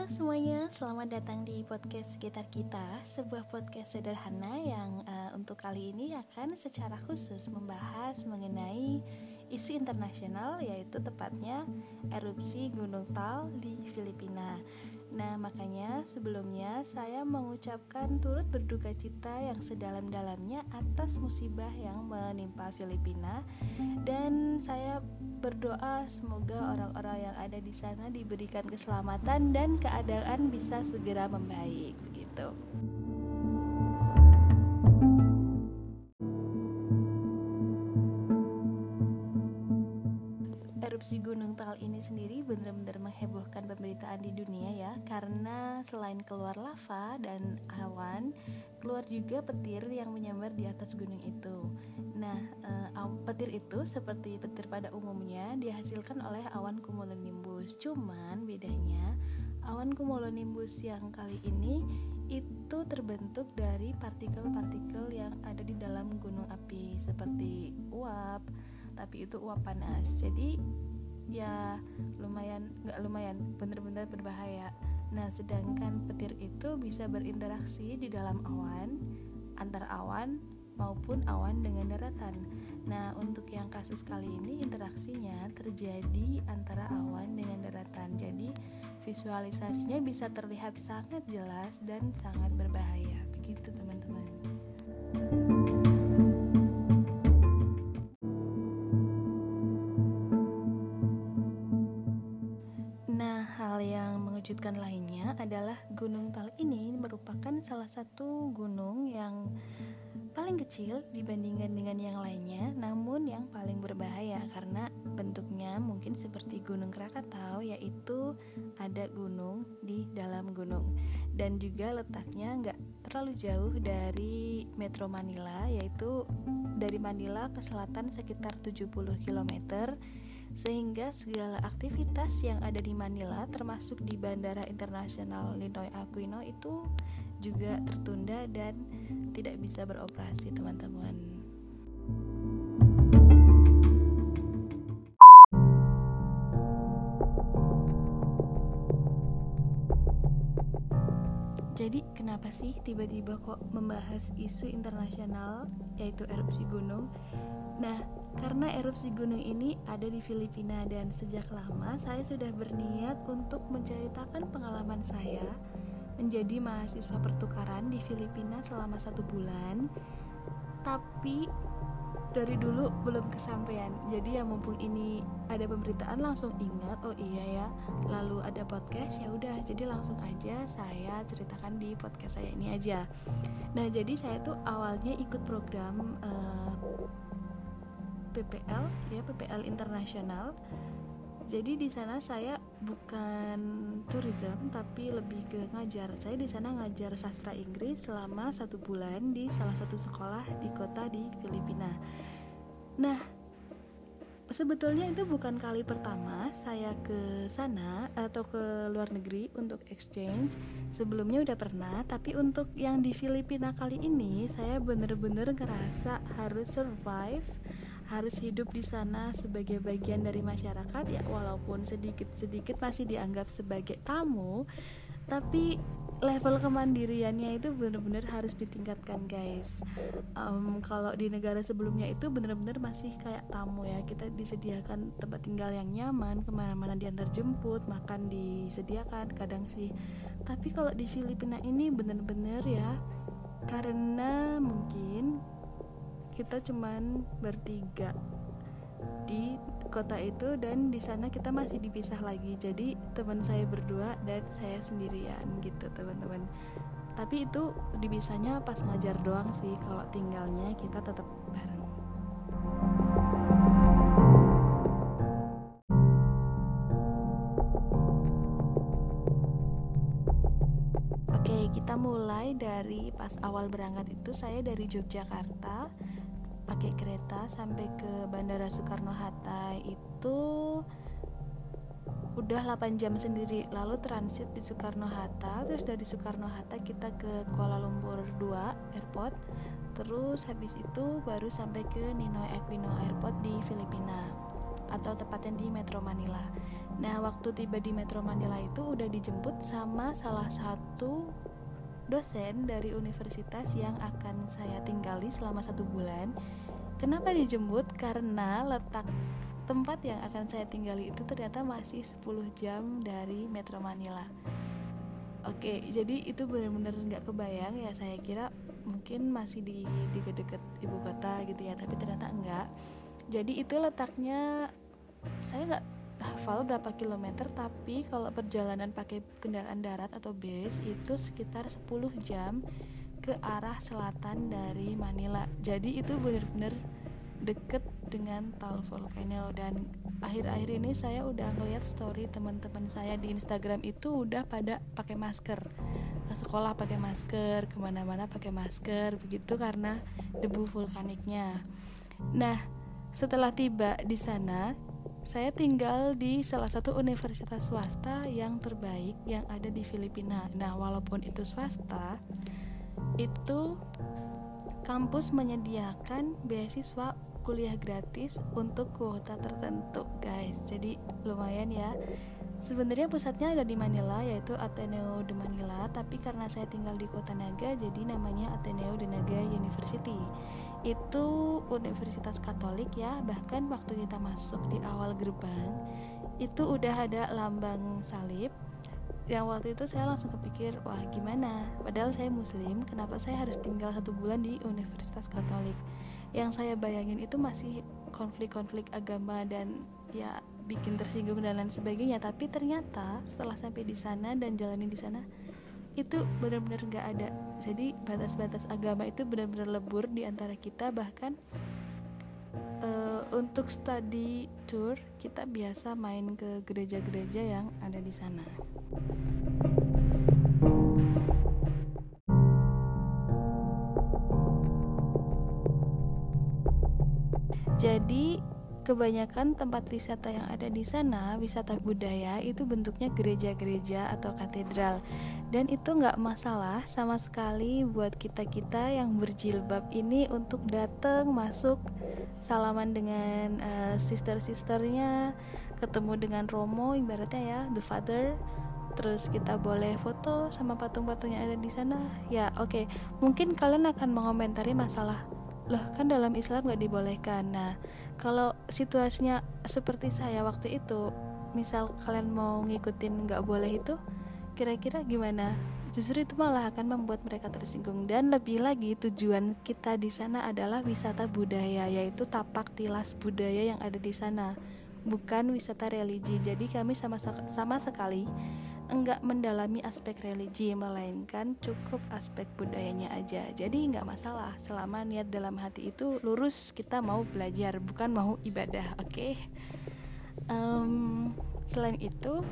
Halo semuanya, selamat datang di podcast sekitar kita, sebuah podcast sederhana yang uh, untuk kali ini akan secara khusus membahas mengenai isu internasional yaitu tepatnya erupsi Gunung Tal di Filipina. Nah, makanya sebelumnya saya mengucapkan turut berduka cita yang sedalam-dalamnya atas musibah yang menimpa Filipina dan saya berdoa semoga orang-orang yang ada di sana diberikan keselamatan dan keadaan bisa segera membaik begitu. Pemberitaan di dunia ya. Karena selain keluar lava dan awan keluar juga petir yang menyambar di atas gunung itu. Nah uh, petir itu seperti petir pada umumnya dihasilkan oleh awan cumulonimbus. Cuman bedanya awan cumulonimbus yang kali ini itu terbentuk dari partikel-partikel yang ada di dalam gunung api seperti uap tapi itu uap panas. Jadi ya lumayan nggak lumayan bener-bener berbahaya. Nah sedangkan petir itu bisa berinteraksi di dalam awan antar awan maupun awan dengan daratan. Nah untuk yang kasus kali ini interaksinya terjadi antara awan dengan daratan. Jadi visualisasinya bisa terlihat sangat jelas dan sangat berbahaya mengejutkan lainnya adalah Gunung Tal ini merupakan salah satu gunung yang paling kecil dibandingkan dengan yang lainnya, namun yang paling berbahaya karena bentuknya mungkin seperti Gunung Krakatau, yaitu ada gunung di dalam gunung, dan juga letaknya nggak terlalu jauh dari Metro Manila, yaitu dari Manila ke selatan sekitar 70 km sehingga segala aktivitas yang ada di Manila termasuk di Bandara Internasional Ninoy Aquino itu juga tertunda dan tidak bisa beroperasi teman-teman. Jadi kenapa sih tiba-tiba kok membahas isu internasional yaitu erupsi gunung? Nah, karena erupsi gunung ini ada di Filipina dan sejak lama saya sudah berniat untuk menceritakan pengalaman saya menjadi mahasiswa pertukaran di Filipina selama satu bulan. Tapi dari dulu belum kesampaian. Jadi ya mumpung ini ada pemberitaan langsung ingat, oh iya ya. Lalu ada podcast ya udah, jadi langsung aja saya ceritakan di podcast saya ini aja. Nah, jadi saya tuh awalnya ikut program uh, PPL ya PPL internasional jadi di sana saya bukan tourism tapi lebih ke ngajar. Saya di sana ngajar sastra Inggris selama satu bulan di salah satu sekolah di kota di Filipina. Nah sebetulnya itu bukan kali pertama saya ke sana atau ke luar negeri untuk exchange. Sebelumnya udah pernah tapi untuk yang di Filipina kali ini saya bener-bener ngerasa harus survive harus hidup di sana sebagai bagian dari masyarakat ya walaupun sedikit-sedikit masih dianggap sebagai tamu tapi level kemandiriannya itu benar-benar harus ditingkatkan guys. Um, kalau di negara sebelumnya itu benar-benar masih kayak tamu ya. Kita disediakan tempat tinggal yang nyaman ke mana-mana diantar jemput makan disediakan kadang sih. Tapi kalau di Filipina ini benar-benar ya karena mungkin kita cuman bertiga di kota itu dan di sana kita masih dipisah lagi. Jadi teman saya berdua dan saya sendirian gitu teman-teman. Tapi itu dipisahnya pas ngajar doang sih kalau tinggalnya kita tetap bareng. Oke, kita mulai dari pas awal berangkat itu saya dari Yogyakarta pakai kereta sampai ke Bandara Soekarno Hatta itu udah 8 jam sendiri lalu transit di Soekarno Hatta terus dari Soekarno Hatta kita ke Kuala Lumpur 2 airport terus habis itu baru sampai ke Ninoy Aquino Airport di Filipina atau tepatnya di Metro Manila. Nah, waktu tiba di Metro Manila itu udah dijemput sama salah satu dosen dari universitas yang akan saya tinggali selama satu bulan. Kenapa dijemput? Karena letak tempat yang akan saya tinggali itu ternyata masih 10 jam dari Metro Manila. Oke, jadi itu benar-benar nggak kebayang ya. Saya kira mungkin masih di deket-deket ibu kota gitu ya, tapi ternyata enggak. Jadi itu letaknya saya nggak hafal berapa kilometer tapi kalau perjalanan pakai kendaraan darat atau bus itu sekitar 10 jam ke arah selatan dari Manila. Jadi itu benar-benar deket dengan Tal Volcano. Dan akhir-akhir ini saya udah ngeliat story teman-teman saya di Instagram itu udah pada pakai masker. Ke sekolah pakai masker ke mana-mana pakai masker begitu karena debu vulkaniknya. Nah setelah tiba di sana saya tinggal di salah satu universitas swasta yang terbaik yang ada di Filipina. Nah, walaupun itu swasta, itu kampus menyediakan beasiswa kuliah gratis untuk kuota tertentu, guys. Jadi lumayan ya. Sebenarnya pusatnya ada di Manila yaitu Ateneo de Manila, tapi karena saya tinggal di Kota Naga jadi namanya Ateneo de Naga University itu universitas Katolik ya bahkan waktu kita masuk di awal gerbang itu udah ada lambang salib. Yang waktu itu saya langsung kepikir wah gimana? Padahal saya muslim kenapa saya harus tinggal satu bulan di universitas Katolik? Yang saya bayangin itu masih konflik-konflik agama dan ya bikin tersinggung dan lain sebagainya. Tapi ternyata setelah sampai di sana dan jalani di sana itu benar-benar nggak ada jadi batas-batas agama itu benar-benar lebur di antara kita bahkan uh, untuk study tour kita biasa main ke gereja-gereja yang ada di sana. Jadi kebanyakan tempat wisata yang ada di sana, wisata budaya itu bentuknya gereja-gereja atau katedral. Dan itu nggak masalah sama sekali buat kita-kita yang berjilbab ini untuk datang masuk salaman dengan uh, sister-sisternya, ketemu dengan Romo ibaratnya ya, the father. Terus kita boleh foto sama patung-patung yang ada di sana. Ya, oke. Okay. Mungkin kalian akan mengomentari masalah loh kan dalam Islam nggak dibolehkan. Nah kalau situasinya seperti saya waktu itu misal kalian mau ngikutin nggak boleh itu kira-kira gimana? Justru itu malah akan membuat mereka tersinggung. Dan lebih lagi tujuan kita di sana adalah wisata budaya yaitu tapak tilas budaya yang ada di sana. Bukan wisata religi. Jadi kami sama sama sekali enggak mendalami aspek religi melainkan cukup aspek budayanya aja jadi nggak masalah selama niat dalam hati itu lurus kita mau belajar bukan mau ibadah oke okay? um, selain itu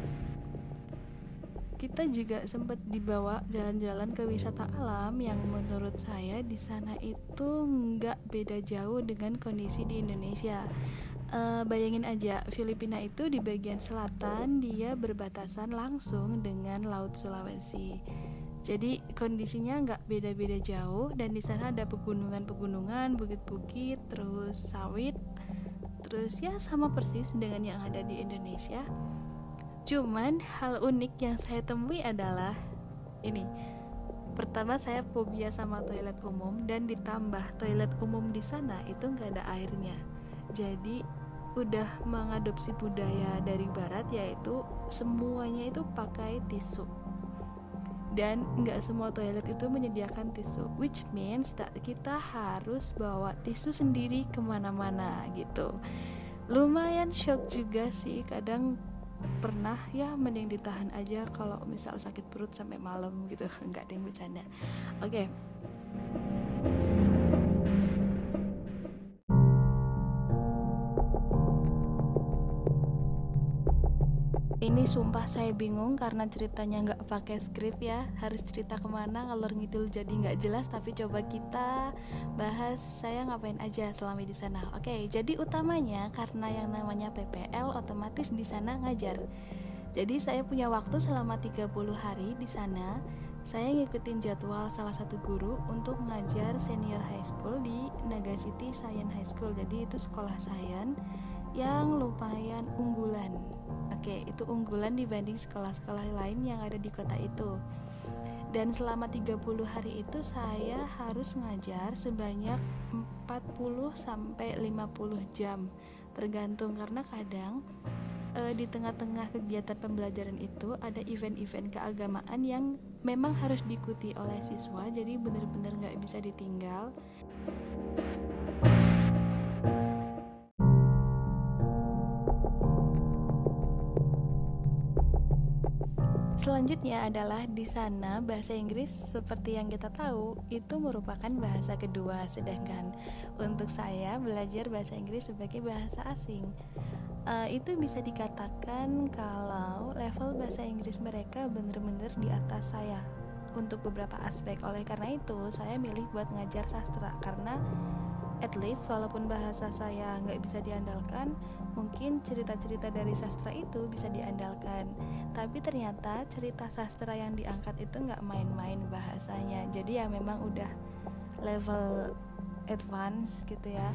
kita juga sempat dibawa jalan-jalan ke wisata alam yang menurut saya di sana itu nggak beda jauh dengan kondisi di Indonesia uh, bayangin aja Filipina itu di bagian selatan dia berbatasan langsung dengan Laut Sulawesi. Jadi kondisinya nggak beda-beda jauh dan di sana ada pegunungan-pegunungan, bukit-bukit, terus sawit, terus ya sama persis dengan yang ada di Indonesia. Cuman hal unik yang saya temui adalah ini. Pertama saya fobia sama toilet umum dan ditambah toilet umum di sana itu nggak ada airnya. Jadi udah mengadopsi budaya dari barat yaitu semuanya itu pakai tisu dan nggak semua toilet itu menyediakan tisu which means that kita harus bawa tisu sendiri ke mana-mana gitu lumayan shock juga sih kadang pernah ya mending ditahan aja kalau misal sakit perut sampai malam gitu nggak ada yang bercanda oke okay. Ini sumpah saya bingung karena ceritanya nggak pakai skrip ya. Harus cerita ke mana ngalor ngidul jadi nggak jelas tapi coba kita bahas. Saya ngapain aja selama di sana? Oke jadi utamanya karena yang namanya PPL otomatis di sana ngajar. Jadi saya punya waktu selama 30 hari di sana. Saya ngikutin jadwal salah satu guru untuk ngajar senior high school di Naga City Science High School. Jadi itu sekolah sains yang lumayan unggulan. Oke itu unggulan dibanding sekolah-sekolah lain yang ada di kota itu. Dan selama 30 hari itu saya harus ngajar sebanyak 40 sampai 50 jam. Tergantung karena kadang e, di tengah-tengah kegiatan pembelajaran itu ada event-event keagamaan yang memang harus diikuti oleh siswa jadi benar-benar nggak bisa ditinggal Selanjutnya adalah di sana bahasa Inggris seperti yang kita tahu itu merupakan bahasa kedua. Sedangkan untuk saya belajar bahasa Inggris sebagai bahasa asing. Uh, itu bisa dikatakan kalau level bahasa Inggris mereka benar-benar di atas saya. Untuk beberapa aspek. Oleh karena itu saya milih buat ngajar sastra karena at least walaupun bahasa saya nggak bisa diandalkan mungkin cerita-cerita dari sastra itu bisa diandalkan. Tapi ternyata cerita sastra yang diangkat itu nggak main-main bahasanya. Jadi ya memang udah level advance gitu ya.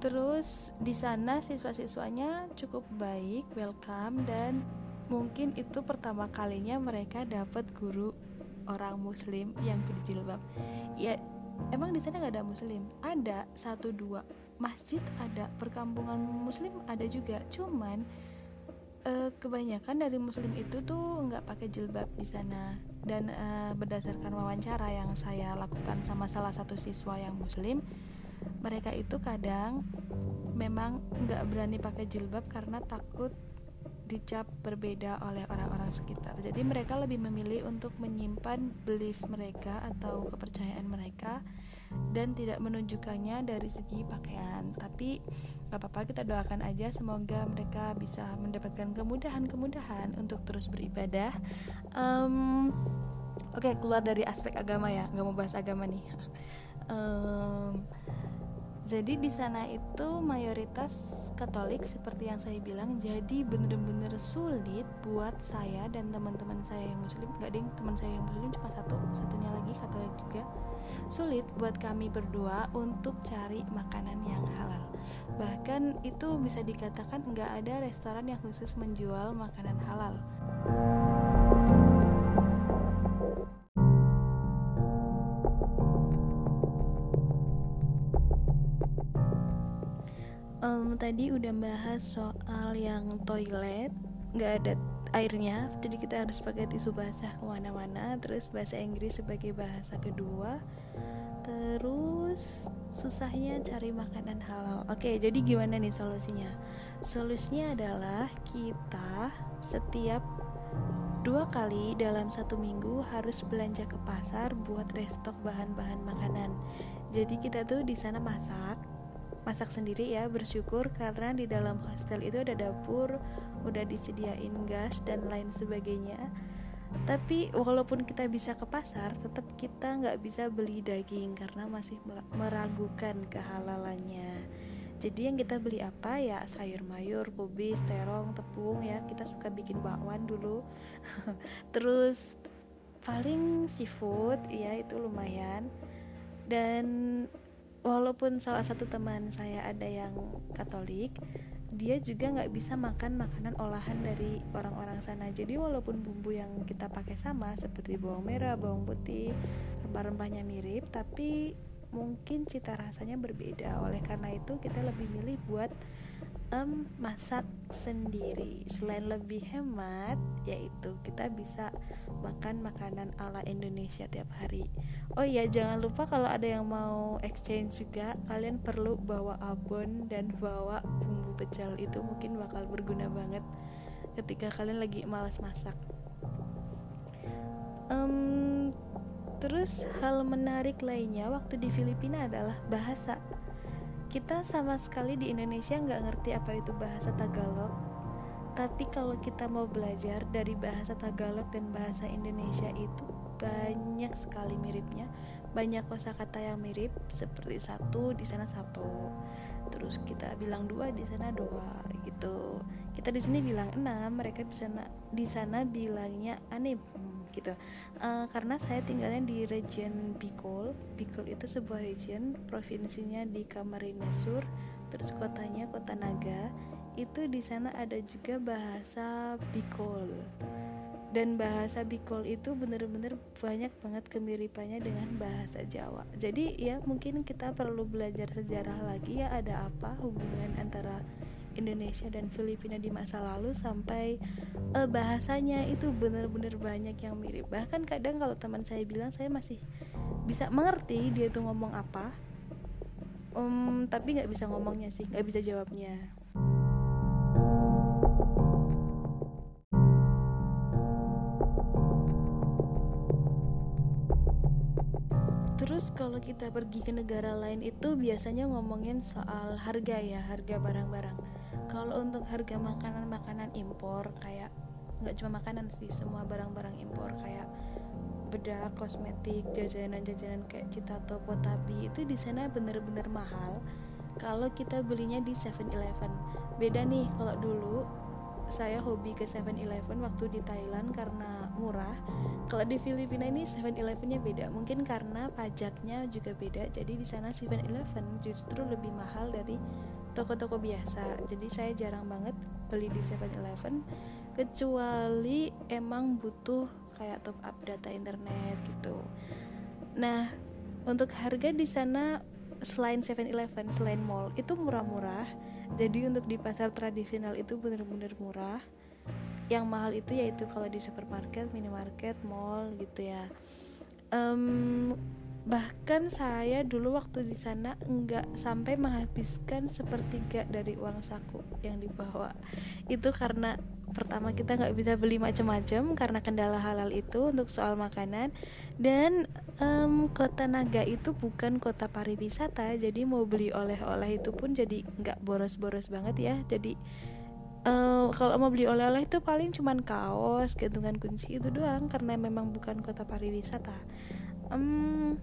Terus di sana siswa-siswanya cukup baik welcome dan mungkin itu pertama kalinya mereka dapat guru orang muslim yang berjilbab ya emang di sana nggak ada muslim? Ada satu dua. Masjid ada perkampungan muslim ada juga. Cuman uh, kebanyakan dari muslim itu tuh nggak pakai jilbab di sana. Dan uh, berdasarkan wawancara yang saya lakukan sama salah satu siswa yang muslim mereka itu kadang memang nggak berani pakai jilbab karena takut dicap berbeda oleh orang-orang sekitar. Jadi mereka lebih memilih untuk menyimpan belief mereka atau kepercayaan mereka dan tidak menunjukkannya dari segi pakaian. Tapi gak apa-apa kita doakan aja semoga mereka bisa mendapatkan kemudahan-kemudahan untuk terus beribadah. Um, Oke okay, keluar dari aspek agama ya, nggak mau bahas agama nih. Um, jadi di sana itu mayoritas Katolik seperti yang saya bilang jadi bener-bener sulit buat saya dan teman-teman saya yang muslim. Gak ding teman saya yang muslim cuma satu satunya lagi Katolik juga. Sulit buat kami berdua untuk cari makanan yang halal. Bahkan itu bisa dikatakan nggak ada restoran yang khusus menjual makanan halal tadi udah bahas soal yang toilet nggak ada airnya jadi kita harus pakai tisu basah ke mana-mana terus bahasa Inggris sebagai bahasa kedua. Terus susahnya cari makanan halal. Oke jadi gimana nih solusinya? Solusinya adalah kita setiap dua kali dalam satu minggu harus belanja ke pasar buat restock bahan-bahan makanan. Jadi kita tuh di sana masak masak sendiri ya bersyukur karena di dalam hostel itu ada dapur udah disediain gas dan lain sebagainya. Tapi walaupun kita bisa ke pasar tetap kita nggak bisa beli daging karena masih meragukan kehalalannya. Jadi yang kita beli apa? Ya sayur mayur kubis terong tepung ya. Kita suka bikin bakwan dulu. Terus paling seafood ya itu lumayan. Dan walaupun salah satu teman saya ada yang Katolik dia juga nggak bisa makan makanan olahan dari orang-orang sana. Jadi walaupun bumbu yang kita pakai sama seperti bawang merah bawang putih rempah-rempahnya mirip tapi mungkin cita rasanya berbeda. Oleh karena itu kita lebih milih buat um, masak sendiri. Selain lebih hemat yaitu kita bisa makan makanan ala Indonesia tiap hari. Oh iya jangan lupa kalau ada yang mau exchange juga kalian perlu bawa abon dan bawa bumbu pecel. Itu mungkin bakal berguna banget ketika kalian lagi malas masak. Um, terus hal menarik lainnya waktu di Filipina adalah bahasa kita sama sekali di Indonesia nggak ngerti apa itu bahasa Tagalog. Tapi kalau kita mau belajar dari bahasa Tagalog dan bahasa Indonesia itu banyak sekali miripnya. Banyak kosakata yang mirip seperti satu di sana satu. Terus kita bilang dua di sana dua gitu. Kita di sini bilang enam mereka bisa di sana bilangnya aneh gitu. Uh, karena saya tinggalnya di region Bicol. Bicol itu sebuah region provinsinya di Camarines Sur terus kotanya kota Naga. Itu di sana ada juga bahasa Bikol dan bahasa Bikol itu bener-bener banyak banget kemiripannya dengan bahasa Jawa. Jadi ya mungkin kita perlu belajar sejarah lagi ya ada apa hubungan antara Indonesia dan Filipina di masa lalu sampai uh, bahasanya itu bener-bener banyak yang mirip bahkan kadang kalau teman saya bilang saya masih bisa mengerti dia tuh ngomong apa um, tapi nggak bisa ngomongnya sih nggak bisa jawabnya Terus kalau kita pergi ke negara lain itu biasanya ngomongin soal harga ya, harga barang-barang. Kalau untuk harga makanan-makanan impor kayak nggak cuma makanan sih, semua barang-barang impor kayak bedak, kosmetik, jajanan-jajanan kayak Citato, Potapi itu di sana bener-bener mahal. Kalau kita belinya di 7-Eleven. Beda nih kalau dulu saya hobi ke 7-Eleven waktu di Thailand karena murah. Kalau di Filipina ini 7-Elevennya beda. Mungkin karena pajaknya juga beda. Jadi di sana 7-Eleven justru lebih mahal dari toko-toko biasa. Jadi saya jarang banget beli di 7-Eleven kecuali emang butuh kayak top up data internet gitu. Nah, untuk harga di sana selain 7-Eleven, selain mall itu murah-murah jadi untuk di pasar tradisional itu bener-bener murah yang mahal itu yaitu kalau di supermarket minimarket mall gitu ya um, bahkan saya dulu waktu di sana enggak sampai menghabiskan sepertiga dari uang saku yang dibawa. Itu karena pertama kita nggak bisa beli macam-macam karena kendala halal itu untuk soal makanan. Dan um, kota Naga itu bukan kota pariwisata jadi mau beli oleh-oleh itu pun jadi nggak boros-boros banget ya. Jadi uh, kalau mau beli oleh-oleh itu paling cuman kaos gantungan kunci itu doang karena memang bukan kota pariwisata um,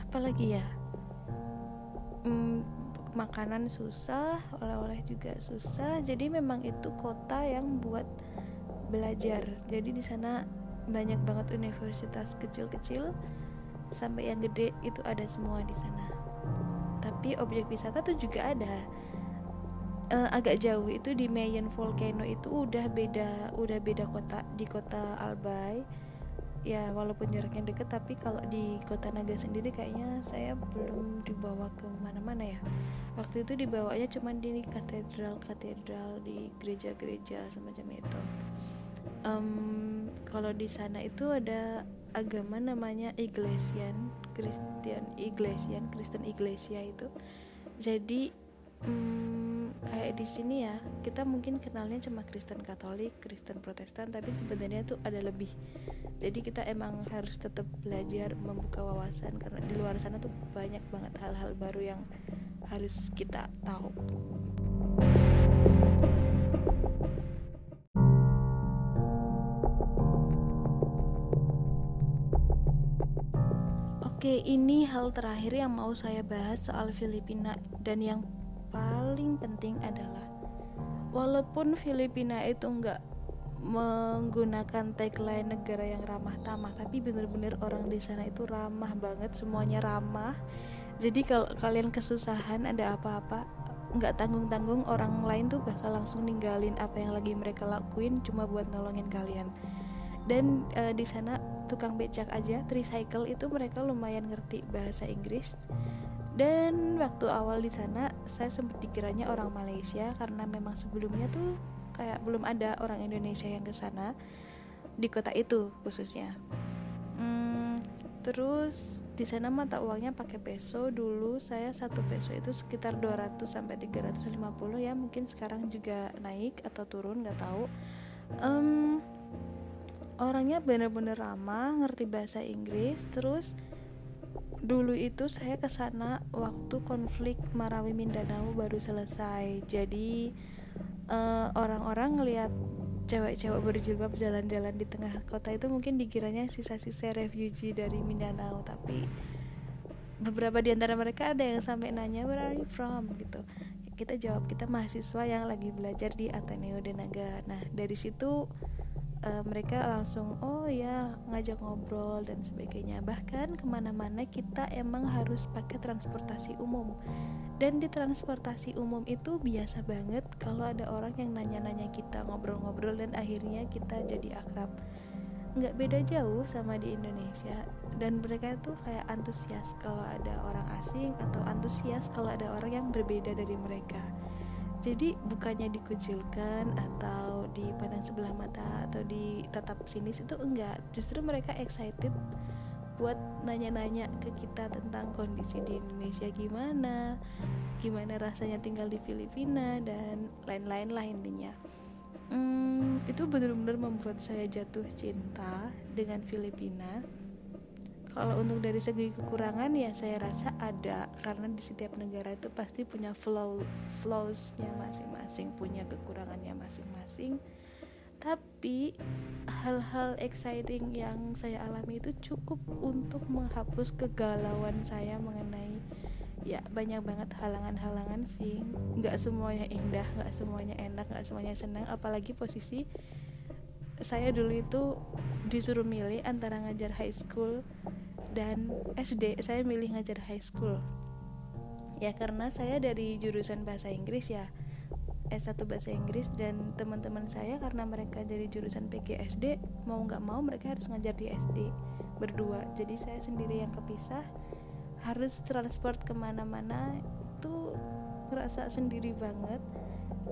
apalagi ya? Um, makanan susah oleh-oleh juga susah. Jadi memang itu kota yang buat belajar. Jadi di sana banyak banget universitas kecil-kecil sampai yang gede itu ada semua di sana. Tapi objek wisata tuh juga ada. Uh, agak jauh itu di Mayen Volcano itu udah beda udah beda kota di kota Albay ya walaupun jaraknya deket tapi kalau di kota Naga sendiri kayaknya saya belum dibawa ke mana-mana ya. Waktu itu dibawanya cuma di katedral katedral di gereja-gereja semacam itu. Um, kalau di sana itu ada agama namanya Iglesian Christian Iglesian Kristen Iglesia itu. Jadi um, kayak di sini ya kita mungkin kenalnya cuma Kristen Katolik Kristen Protestan tapi sebenarnya tuh ada lebih. Jadi kita emang harus tetap belajar membuka wawasan karena di luar sana tuh banyak banget hal-hal baru yang harus kita tahu. Oke, ini hal terakhir yang mau saya bahas soal Filipina dan yang paling penting adalah walaupun Filipina itu nggak menggunakan tagline negara yang ramah tamah tapi bener-bener orang di sana itu ramah banget semuanya ramah. Jadi kalau kalian kesusahan ada apa-apa nggak tanggung-tanggung orang lain tuh bakal langsung ninggalin apa yang lagi mereka lakuin cuma buat nolongin kalian. Dan e, di sana tukang becak aja tricycle itu mereka lumayan ngerti bahasa Inggris dan waktu awal di sana saya sempat dikiranya orang Malaysia karena memang sebelumnya tuh kayak belum ada orang Indonesia yang ke sana di kota itu khususnya. Hmm, terus di sana mata uangnya pakai peso. Dulu saya satu peso itu sekitar 200 sampai 350 ya. Mungkin sekarang juga naik atau turun nggak tahu. Um, orangnya bener-bener ramah ngerti bahasa Inggris. Terus dulu itu saya ke sana waktu konflik Marawi Mindanao baru selesai. Jadi eh, orang-orang ngelihat cewek-cewek berjilbab jalan-jalan di tengah kota itu mungkin dikiranya sisa-sisa refugee dari Mindanao. Tapi beberapa di antara mereka ada yang sampai nanya where are you from? gitu. Kita jawab kita mahasiswa yang lagi belajar di Ateneo de Naga nah dari situ uh, mereka langsung oh ya ngajak ngobrol dan sebagainya. Bahkan ke mana-mana kita emang harus pakai transportasi umum. Dan di transportasi umum itu biasa banget kalau ada orang yang nanya-nanya kita ngobrol-ngobrol dan akhirnya kita jadi akrab. Nggak beda jauh sama di Indonesia. Dan mereka itu kayak antusias kalau ada orang asing atau antusias kalau ada orang yang berbeda dari mereka jadi bukannya dikucilkan atau dipandang sebelah mata atau ditatap sinis itu enggak. Justru mereka excited buat nanya-nanya ke kita tentang kondisi di Indonesia gimana gimana rasanya tinggal di Filipina dan lain-lain lah intinya. Hmm, itu benar-benar membuat saya jatuh cinta dengan Filipina kalau untuk dari segi kekurangan ya saya rasa ada. Karena di setiap negara itu pasti punya flow flowsnya masing-masing punya kekurangannya masing-masing. Tapi hal-hal exciting yang saya alami itu cukup untuk menghapus kegalauan saya mengenai ya banyak banget halangan-halangan sih. Nggak semuanya indah nggak semuanya enak nggak semuanya senang apalagi posisi saya dulu itu disuruh milih antara ngajar high school dan SD saya milih ngajar high school. Ya karena saya dari jurusan bahasa Inggris ya S1 bahasa Inggris dan teman-teman saya karena mereka dari jurusan PGSD mau nggak mau mereka harus ngajar di SD berdua. Jadi saya sendiri yang kepisah harus transport ke mana-mana itu ngerasa sendiri banget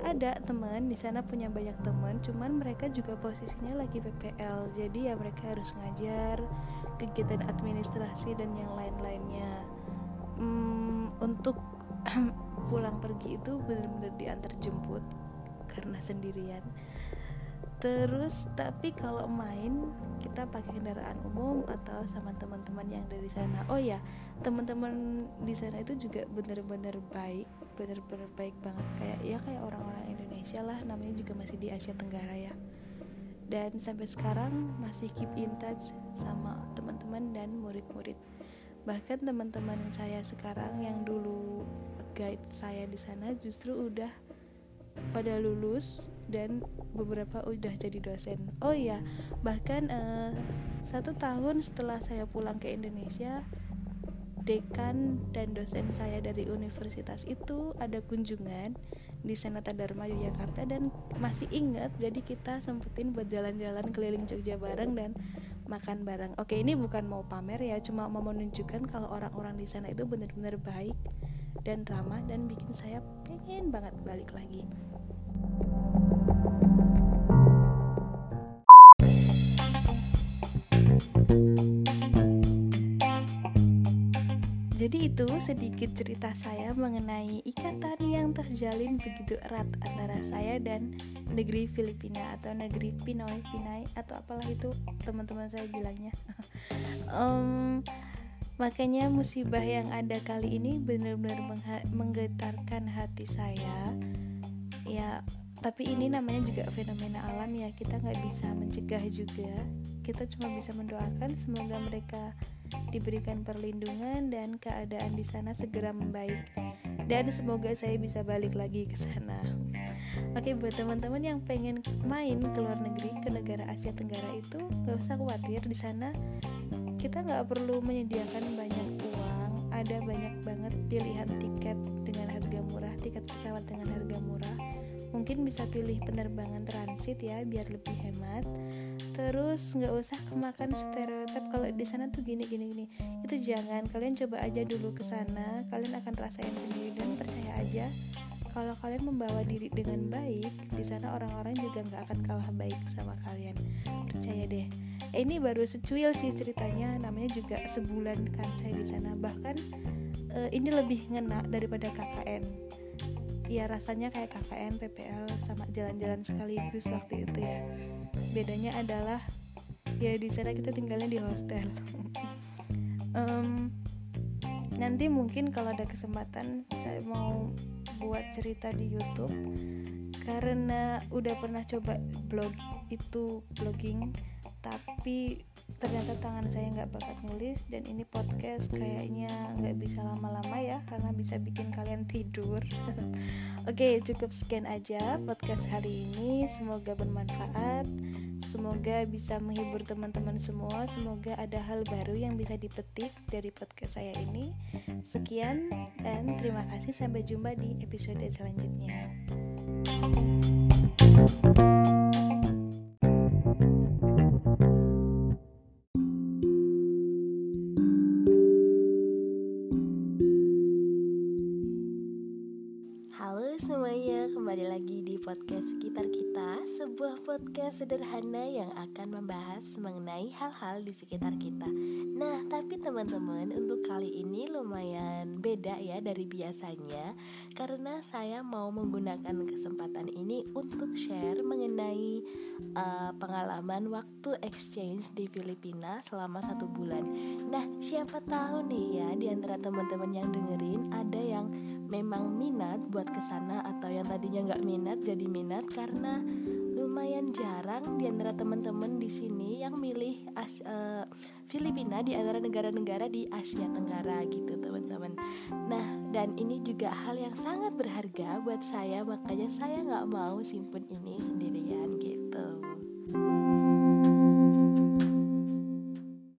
ada teman di sana punya banyak teman cuman mereka juga posisinya lagi PPL jadi ya mereka harus ngajar kegiatan administrasi dan yang lain-lainnya. Hmm, untuk pulang pergi itu benar-benar diantar jemput karena sendirian. Terus tapi kalau main kita pakai kendaraan umum atau sama teman-teman yang dari sana. Oh ya teman-teman di sana itu juga benar-benar baik benar-benar baik banget. Kayak ya kayak orang-orang Indonesia lah namanya juga masih di Asia Tenggara ya. Dan sampai sekarang masih keep in touch sama teman-teman dan murid-murid. Bahkan teman-teman saya sekarang yang dulu guide saya di sana justru udah pada lulus dan beberapa udah jadi dosen. Oh iya bahkan uh, satu tahun setelah saya pulang ke Indonesia dekan dan dosen saya dari universitas itu ada kunjungan di Senata Dharma Yogyakarta dan masih ingat jadi kita sempetin buat jalan-jalan keliling Jogja bareng dan makan bareng. Oke ini bukan mau pamer ya cuma mau menunjukkan kalau orang-orang di sana itu benar-benar baik dan ramah dan bikin saya pengen banget balik lagi Jadi itu sedikit cerita saya mengenai ikatan yang terjalin begitu erat antara saya dan negeri Filipina atau negeri Pinoy, Pinay atau apalah itu teman-teman saya bilangnya. um, makanya musibah yang ada kali ini benar-benar menggetarkan hati saya. Ya, tapi ini namanya juga fenomena alam ya kita nggak bisa mencegah juga. Kita cuma bisa mendoakan semoga mereka diberikan perlindungan dan keadaan di sana segera membaik dan semoga saya bisa balik lagi ke sana. Oke buat teman-teman yang pengen main ke luar negeri ke negara Asia Tenggara itu gak usah khawatir di sana kita nggak perlu menyediakan banyak uang ada banyak banget pilihan tiket dengan harga murah tiket pesawat dengan harga murah mungkin bisa pilih penerbangan transit ya biar lebih hemat. Terus nggak usah kemakan stereotip kalau di sana tuh gini gini gini. Itu jangan kalian coba aja dulu ke sana kalian akan rasain sendiri dan percaya aja. Kalau kalian membawa diri dengan baik di sana orang-orang juga nggak akan kalah baik sama kalian. Percaya deh. Eh, ini baru secuil sih ceritanya namanya juga sebulan kan saya di sana. Bahkan eh, ini lebih ngena daripada KKN ya rasanya kayak KKN PPL sama jalan-jalan sekaligus waktu itu ya. Bedanya adalah ya di sana kita tinggalnya di hostel. Um, nanti mungkin kalau ada kesempatan saya mau buat cerita di YouTube. Karena udah pernah coba blog itu blogging tapi ternyata tangan saya nggak bakat nulis dan ini podcast kayaknya nggak bisa lama-lama ya karena bisa bikin kalian tidur. Oke cukup sekian aja podcast hari ini. Semoga bermanfaat. Semoga bisa menghibur teman-teman semua. Semoga ada hal baru yang bisa dipetik dari podcast saya ini. Sekian dan terima kasih. Sampai jumpa di episode selanjutnya. thank you sederhana yang akan membahas mengenai hal-hal di sekitar kita. Nah, tapi teman-teman, untuk kali ini lumayan beda ya dari biasanya karena saya mau menggunakan kesempatan ini untuk share mengenai uh, pengalaman waktu exchange di Filipina selama satu bulan. Nah, siapa tahu nih ya di antara teman-teman yang dengerin ada yang memang minat buat ke sana atau yang tadinya nggak minat jadi minat karena lumayan jarang di antara teman-teman di sini yang milih As uh, Filipina di antara negara-negara di Asia Tenggara gitu teman-teman. Nah dan ini juga hal yang sangat berharga buat saya makanya saya nggak mau simpen ini sendirian gitu.